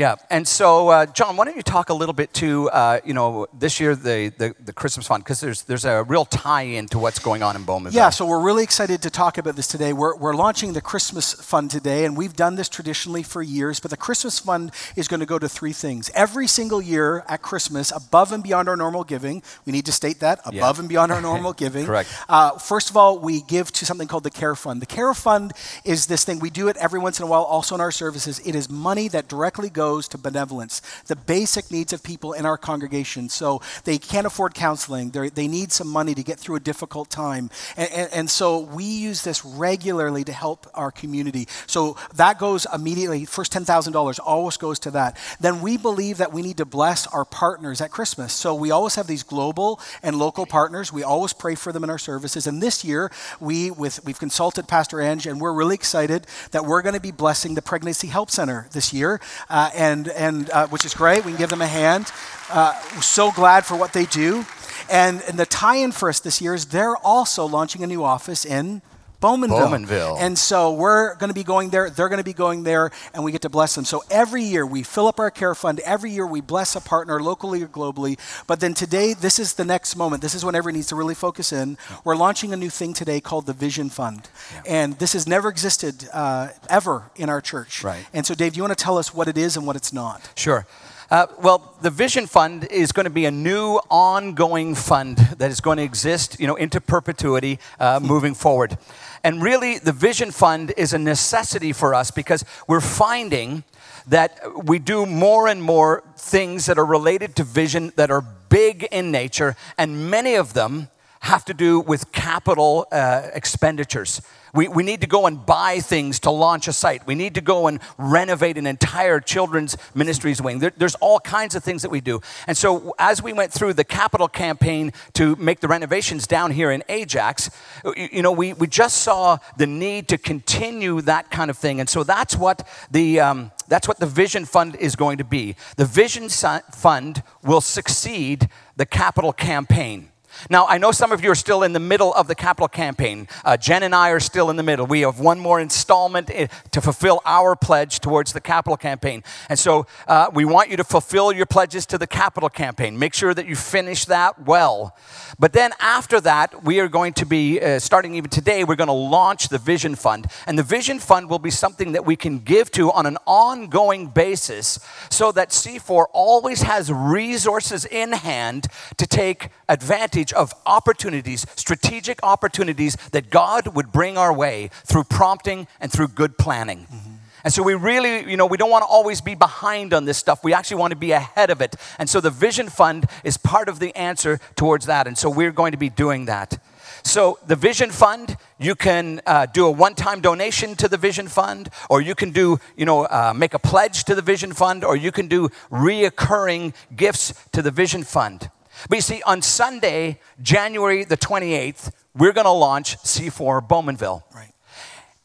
Yeah, and so uh, John, why don't you talk a little bit to uh, you know this year the the, the Christmas fund because there's there's a real tie-in to what's going on in Bowman. Yeah, so we're really excited to talk about this today. We're we're launching the Christmas fund today, and we've done this traditionally for years. But the Christmas fund is going to go to three things every single year at Christmas, above and beyond our normal giving. We need to state that above yeah. and beyond our normal giving. Correct. Uh, first of all, we give to something called the Care Fund. The Care Fund is this thing we do it every once in a while, also in our services. It is money that directly goes to benevolence the basic needs of people in our congregation. So they can't afford counseling, They're, they need some money to get through a difficult time. And, and, and so we use this regularly to help our community. So that goes immediately, first $10,000 always goes to that. Then we believe that we need to bless our partners at Christmas. So we always have these global and local partners. We always pray for them in our services. And this year, we, with, we've consulted Pastor Ange, and we're really excited that we're going to be blessing the Pregnancy Help Center this year. Uh, and and uh, which is great. We can give them a hand. Uh, so glad for what they do. And, and the tie in for us this year is they're also launching a new office in Bowmanville. Bowmanville. And so we're going to be going there, they're going to be going there, and we get to bless them. So every year we fill up our care fund. Every year we bless a partner locally or globally. But then today, this is the next moment. This is when everyone needs to really focus in. We're launching a new thing today called the Vision Fund. Yeah. And this has never existed uh, ever in our church. Right. And so, Dave, you want to tell us what it is and what it's not? Sure. Uh, well, the Vision Fund is going to be a new ongoing fund that is going to exist, you know, into perpetuity uh, moving forward. And really, the Vision Fund is a necessity for us because we're finding that we do more and more things that are related to vision that are big in nature, and many of them have to do with capital uh, expenditures. We, we need to go and buy things to launch a site. We need to go and renovate an entire children's ministries wing. There, there's all kinds of things that we do. And so, as we went through the capital campaign to make the renovations down here in Ajax, you, you know, we, we just saw the need to continue that kind of thing. And so, that's what the, um, that's what the Vision Fund is going to be. The Vision Fund will succeed the capital campaign. Now, I know some of you are still in the middle of the capital campaign. Uh, Jen and I are still in the middle. We have one more installment eh, to fulfill our pledge towards the capital campaign. And so uh, we want you to fulfill your pledges to the capital campaign. Make sure that you finish that well. But then after that, we are going to be, uh, starting even today, we're going to launch the Vision Fund. And the Vision Fund will be something that we can give to on an ongoing basis so that C4 always has resources in hand to take advantage advantage of opportunities, strategic opportunities that God would bring our way through prompting and through good planning. Mm-hmm. And so we really, you know, we don't want to always be behind on this stuff. We actually want to be ahead of it. And so the Vision Fund is part of the answer towards that. And so we're going to be doing that. So, the Vision Fund, you can uh, do a one time donation to the Vision Fund, or you can do, you know, uh, make a pledge to the Vision Fund, or you can do reoccurring gifts to the Vision Fund. But you see, on Sunday, January the 28th, we're going to launch C4 Bowmanville. Right.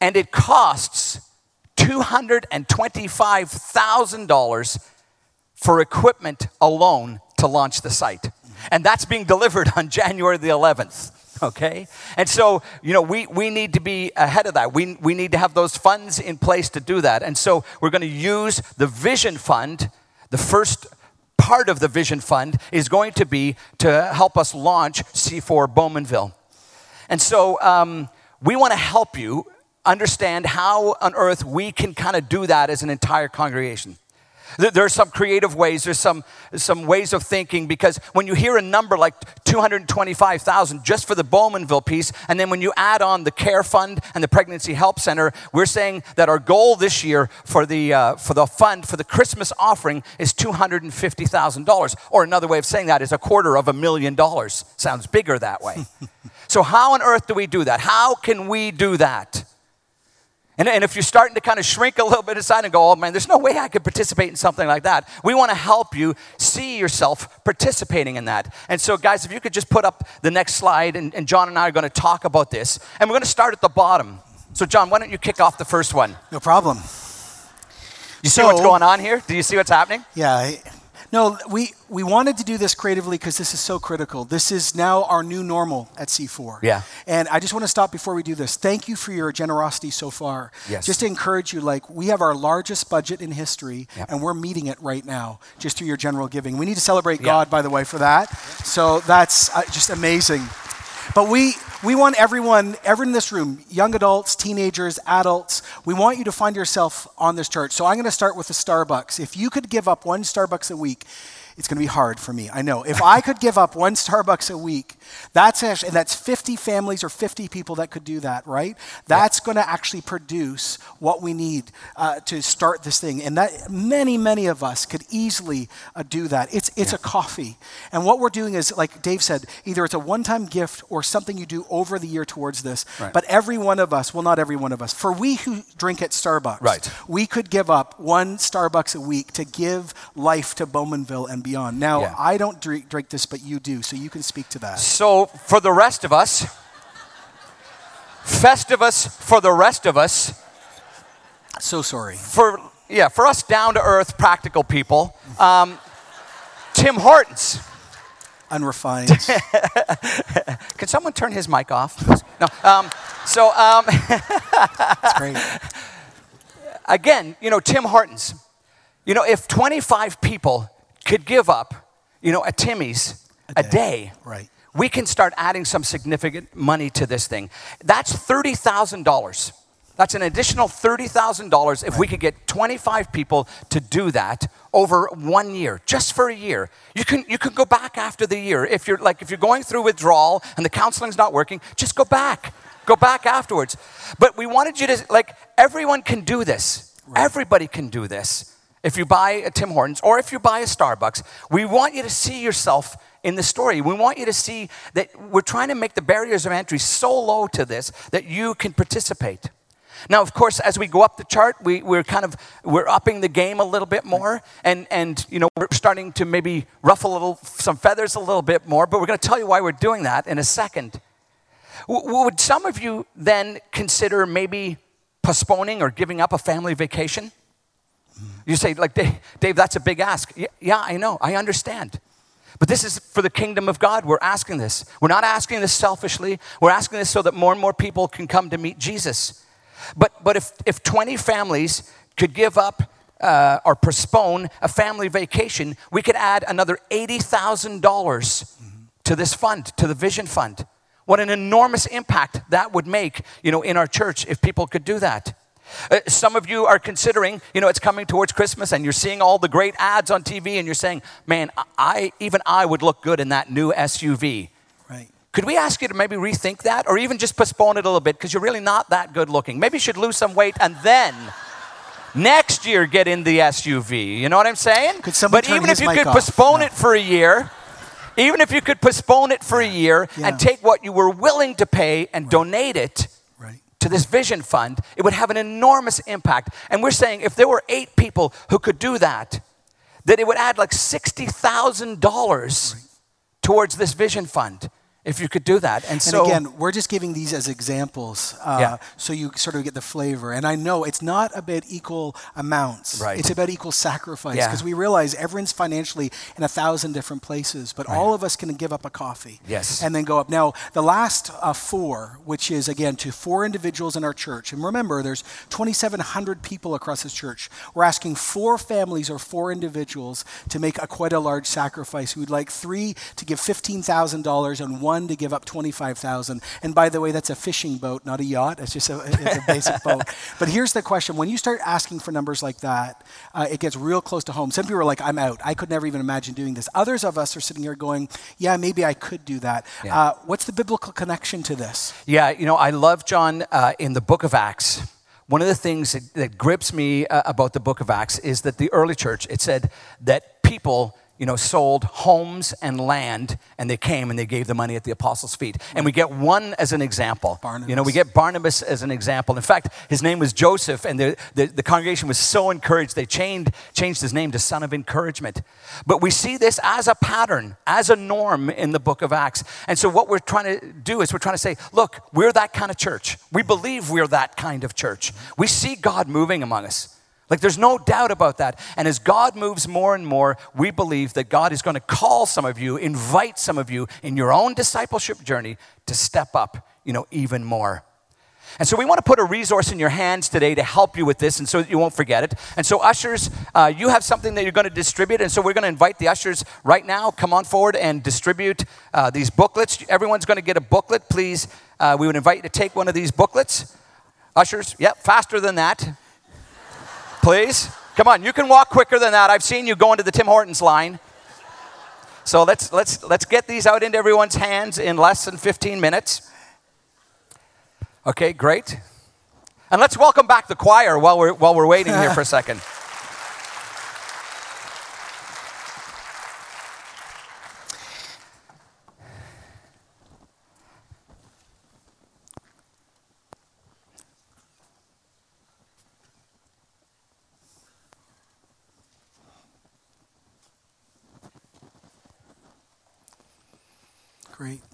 And it costs $225,000 for equipment alone to launch the site. Mm-hmm. And that's being delivered on January the 11th. Okay? And so, you know, we, we need to be ahead of that. We, we need to have those funds in place to do that. And so we're going to use the Vision Fund. The first part of the Vision Fund is going to be to help us launch C4 Bowmanville. And so um, we want to help you understand how on earth we can kind of do that as an entire congregation. There's some creative ways, there's some, some ways of thinking because when you hear a number like 225,000 just for the Bowmanville piece, and then when you add on the Care Fund and the Pregnancy Help Center, we're saying that our goal this year for the, uh, for the fund, for the Christmas offering, is $250,000. Or another way of saying that is a quarter of a million dollars. Sounds bigger that way. so, how on earth do we do that? How can we do that? And, and if you're starting to kind of shrink a little bit inside and go, oh man, there's no way I could participate in something like that, we want to help you see yourself participating in that. And so, guys, if you could just put up the next slide, and, and John and I are going to talk about this. And we're going to start at the bottom. So, John, why don't you kick off the first one? No problem. You see so, what's going on here? Do you see what's happening? Yeah. No, we, we wanted to do this creatively because this is so critical. This is now our new normal at C4. Yeah. And I just want to stop before we do this. Thank you for your generosity so far. Yes. Just to encourage you, like, we have our largest budget in history, yep. and we're meeting it right now just through your general giving. We need to celebrate God, by the way, for that. So that's uh, just amazing. But we, we want everyone, everyone in this room, young adults, teenagers, adults, we want you to find yourself on this chart. So I'm going to start with the Starbucks. If you could give up one Starbucks a week, it's going to be hard for me. I know. If I could give up one Starbucks a week, that's actually, and that's 50 families or 50 people that could do that, right? That's going to actually produce what we need uh, to start this thing. And that many, many of us could easily uh, do that. It's, it's yeah. a coffee. And what we're doing is, like Dave said, either it's a one time gift or something you do over the year towards this. Right. But every one of us, well, not every one of us, for we who drink at Starbucks, right. we could give up one Starbucks a week to give life to Bowmanville and beyond. Now, yeah. I don't drink, drink this, but you do, so you can speak to that. So, for the rest of us, Festivus for the rest of us. So sorry. For yeah, for us down to earth, practical people. Um, Tim Hortons. Unrefined. Can someone turn his mic off? No. Um, so. Um, That's great. Again, you know, Tim Hortons. You know, if 25 people could give up, you know, a Timmy's a day, a day right. we can start adding some significant money to this thing. That's $30,000. That's an additional $30,000 if right. we could get 25 people to do that over one year, just for a year. You can, you can go back after the year. If you're like if you're going through withdrawal and the counseling's not working, just go back. Go back afterwards. But we wanted you to like everyone can do this. Right. Everybody can do this if you buy a Tim Hortons or if you buy a Starbucks, we want you to see yourself in the story. We want you to see that we're trying to make the barriers of entry so low to this that you can participate. Now, of course, as we go up the chart, we, we're kind of we're upping the game a little bit more, and and you know we're starting to maybe ruffle a little some feathers a little bit more. But we're going to tell you why we're doing that in a second. W- would some of you then consider maybe postponing or giving up a family vacation? You say, like, Dave, that's a big ask. Yeah, yeah, I know, I understand. But this is for the kingdom of God. We're asking this. We're not asking this selfishly. We're asking this so that more and more people can come to meet Jesus. But, but if, if 20 families could give up uh, or postpone a family vacation, we could add another $80,000 to this fund, to the Vision Fund. What an enormous impact that would make, you know, in our church if people could do that. Uh, some of you are considering, you know, it's coming towards Christmas and you're seeing all the great ads on TV and you're saying, man, I, even I would look good in that new SUV. Right. Could we ask you to maybe rethink that or even just postpone it a little bit because you're really not that good looking? Maybe you should lose some weight and then next year get in the SUV. You know what I'm saying? Could but even if you could off? postpone no. it for a year, Even if you could postpone it for a year Yeah. and take what you were willing to pay and donate it Right. To this vision fund, it would have an enormous impact. And we're saying if there were eight people who could do that, that it would add like $60,000 towards this vision fund if you could do that. And And so, again, we're just giving these as examples uh, Yeah. so you sort of get the flavor. And I know it's not about equal amounts, Right. it's about equal sacrifice Yeah. because we realize everyone's financially in a thousand different places, but all of us can give up a coffee Yes. and then go up. Now, the last uh, four, which is again to four individuals in our church, and remember, there's 2,700 people across this church. We're asking four families or four individuals to make a quite a large sacrifice. We'd like three to give $15,000 and one to give up 25,000. And by the way, that's a fishing boat, not a yacht. It's just a, it's a basic boat. But here's the question: When you start asking for numbers like that, uh, it gets real close to home. Some people are like, "I'm out. I could never even imagine doing this." Others of us are sitting here going, "Yeah, maybe I could do that." Yeah. Uh, what's the biblical connection to this? Yeah, you know, I love John uh, in the book of Acts. One of the things that, that grips me uh, about the book of Acts is that the early church, it said that people, you know, sold homes and land and they came and they gave the money at the apostles' feet. And we get one as an example. Barnabas. You know, we get Barnabas as an example. In fact, his name was Joseph, and the, the, the congregation was so encouraged, they changed, changed his name to Son of Encouragement. But we see this as a pattern, as a norm in the book of Acts. And so, what we're trying to do is we're trying to say, look, we're that kind of church. We believe we're that kind of church. We see God moving among us. Like, there's no doubt about that. And as God moves more and more, we believe that God is going to call some of you, invite some of you in your own discipleship journey to step up, you know, even more. And so we want to put a resource in your hands today to help you with this and so that you won't forget it. And so, ushers, uh, you have something that you're going to distribute. And so, we're going to invite the ushers right now, come on forward and distribute uh, these booklets. Everyone's going to get a booklet. Please, uh, we would invite you to take one of these booklets. Ushers, yep, faster than that. Please. Come on, you can walk quicker than that. I've seen you going to the Tim Hortons line. So let's let's let's get these out into everyone's hands in less than 15 minutes. Okay, great. And let's welcome back the choir while we're while we're waiting here for a second. Great.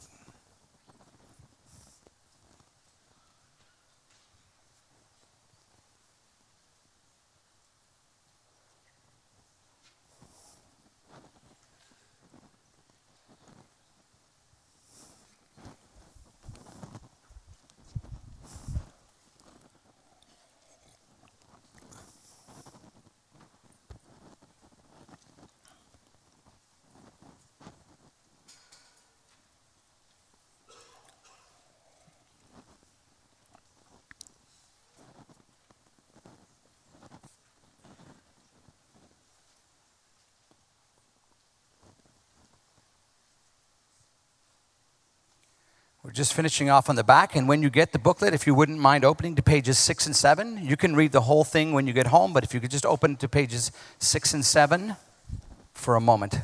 We're just finishing off on the back, and when you get the booklet, if you wouldn't mind opening to pages six and seven, you can read the whole thing when you get home, but if you could just open to pages six and seven for a moment.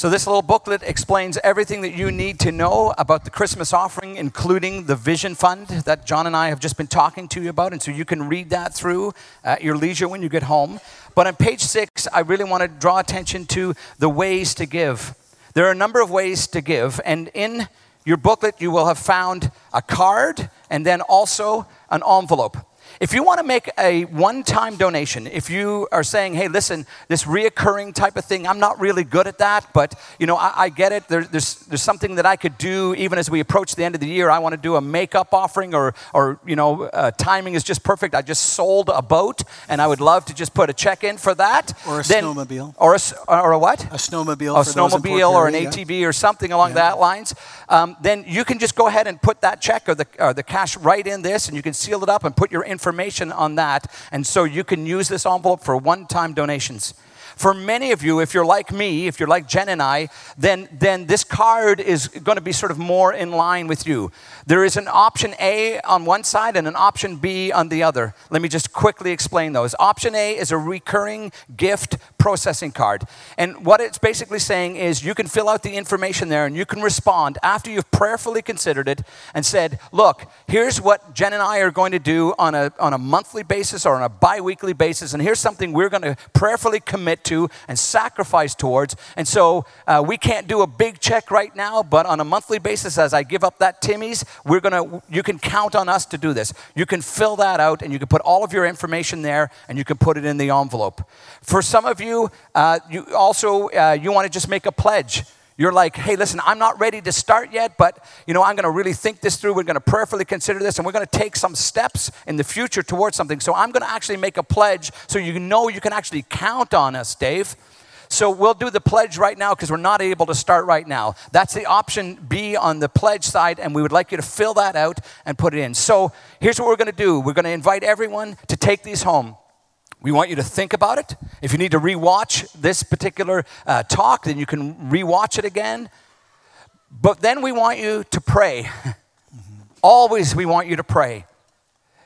So, this little booklet explains everything that you need to know about the Christmas offering, including the Vision Fund that John and I have just been talking to you about. And so you can read that through at your leisure when you get home. But on page six, I really want to draw attention to the ways to give. There are a number of ways to give. And in your booklet, you will have found a card and then also an envelope. If you want to make a one time donation, if you are saying, hey, listen, this reoccurring type of thing, I'm not really good at that, but you know, I, I get it. There, there's, there's something that I could do even as we approach the end of the year. I want to do a makeup offering, or, or you know, uh, timing is just perfect. I just sold a boat and I would love to just put a check in for that. Or a Then- snowmobile. Or a, or a what? A snowmobile. a for those in snowmobile or an yeah. ATV or something along that lines, um, then you can just go ahead and put that check or the, or the cash right in this, and you can seal it up and put your information on that. And so you can use this envelope for one-time donations. For many of you, if you're like me, if you're like Jen and I, then, then this card is going to be sort of more in line with you. There is an option A on one side and an option B on the other. Let me just quickly explain those. Option A is a recurring gift processing card. And what it's basically saying is you can fill out the information there and you can respond after you've prayerfully considered it and said, Look, here's what Jen and I are going to do on a, on a monthly basis or on a bi weekly basis, and here's something we're going to prayerfully commit to and sacrifice towards. And so uh, we can't do a big check right now, but on a monthly basis, as I give up that Timmy's, we're to, you can count on us to do this. You can fill that out and you can put all of your information there and you can put it in the envelope. For some of you, uh, you also, uh, you want to just make a pledge you're like, hey, listen, I'm not ready to start yet, but you know, I'm going to really think this through. We're going to prayerfully consider this, and we're going to take some steps in the future towards something. So I'm going to actually make a pledge so you know you can actually count on us, Dave. So we'll do the pledge right now because we're not able to start right now. That's the option B on the pledge side, and we would like you to fill that out and put it in. So here's what we're going to do we're going to invite everyone to take these home. We want you to think about it. If you need to rewatch this particular uh, talk, then you can rewatch it again. But then we want you to pray. Always, we want you to pray.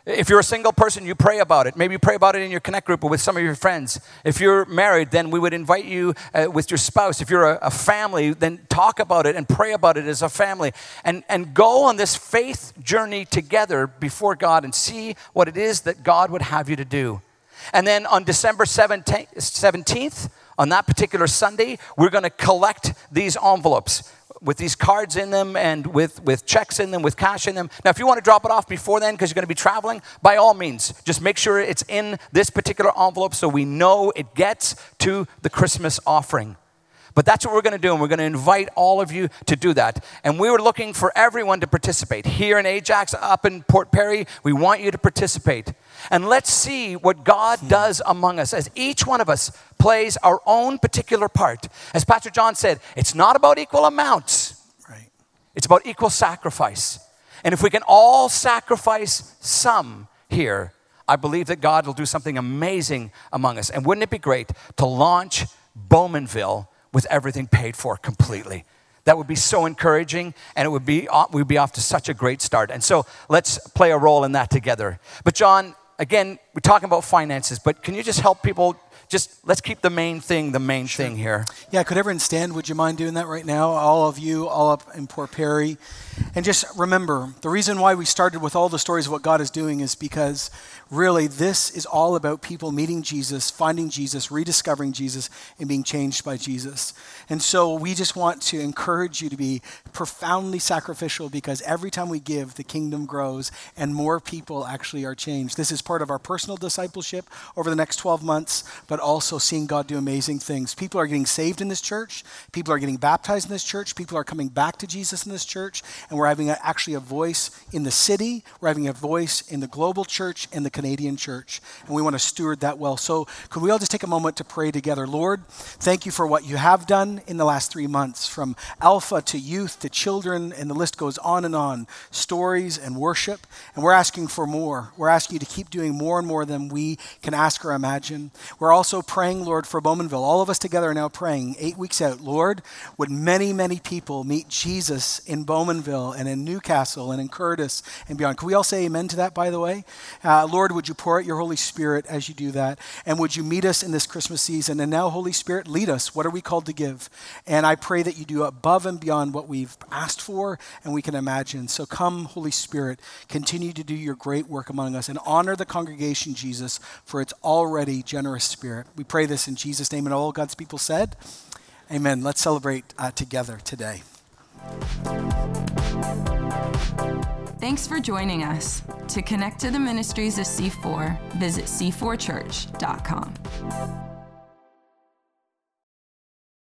If you're a single person, you pray about it. Maybe you pray about it in your connect group or with some of your friends. If you're married, then we would invite you uh, with your spouse. If you're a, a, family, then talk about it and pray about it as a family. And, and go on this faith journey together before God and see what it is that God would have you to do. And then on December 17th, on that particular Sunday, we're going to collect these envelopes with these cards in them and with, with checks in them, with cash in them. Now, if you want to drop it off before then because you're going to be traveling, by all means, just make sure it's in this particular envelope so we know it gets to the Christmas offering. But that's what we're going to do, and we're going to invite all of you to do that. And we were looking for everyone to participate. Here in Ajax, up in Port Perry, we want you to participate. And let's see what God does among us as each one of us plays our own particular part. As Pastor John said, it's not about equal amounts, right. it's about equal sacrifice. And if we can all sacrifice some here, I believe that God will do something amazing among us. And wouldn't it be great to launch Bowmanville with everything paid for completely. That would be so encouraging, and it would be we'd be off to such a great start. And so let's play a role in that together. But John, again, we're talking about finances, but can you just help people just let's keep the main thing the main sure. thing here. Yeah, could everyone stand? Would you mind doing that right now? All of you, all up in Port Perry. And just remember, the reason why we started with all the stories of what God is doing is because really this is all about people meeting Jesus, finding Jesus, rediscovering Jesus, and being changed by Jesus. And so we just want to encourage you to be profoundly sacrificial because every time we give, the kingdom grows and more people actually are changed. This is part of our personal discipleship over the next 12 months, but also seeing God do amazing things. People are getting saved in this church, people are getting baptized in this church, people are coming back to Jesus in this church, and we're having a, actually a voice in the city, we're having a voice in the global church and the Canadian church, and we want to steward that well. So, could we all just take a moment to pray together? Lord, thank you for what you have done in the last three months, from Alpha to youth to children, and the list goes on and on stories and worship. And we're asking for more. We're asking you to keep doing more and more than we can ask or imagine. We're also praying, Lord, for Bowmanville. All of us together are now praying eight weeks out. Lord, would many, many people meet Jesus in Bowmanville and in Newcastle and in Courtice and beyond? Can we all say amen to that, by the way? Uh, Lord, would you pour out your Holy Spirit as you do that? And would you meet us in this Christmas season? And now, Holy Spirit, lead us. What are we called to give? And I pray that you do above and beyond what we've asked for and we can imagine. So come, Holy Spirit, continue to do your great work among us and honor the congregation, Jesus, for its already generous spirit. We pray this in Jesus' name. And all God's people said, Amen. Let's celebrate uh, together today. Thanks for joining us. To connect to the ministries of C4, visit c4church.com.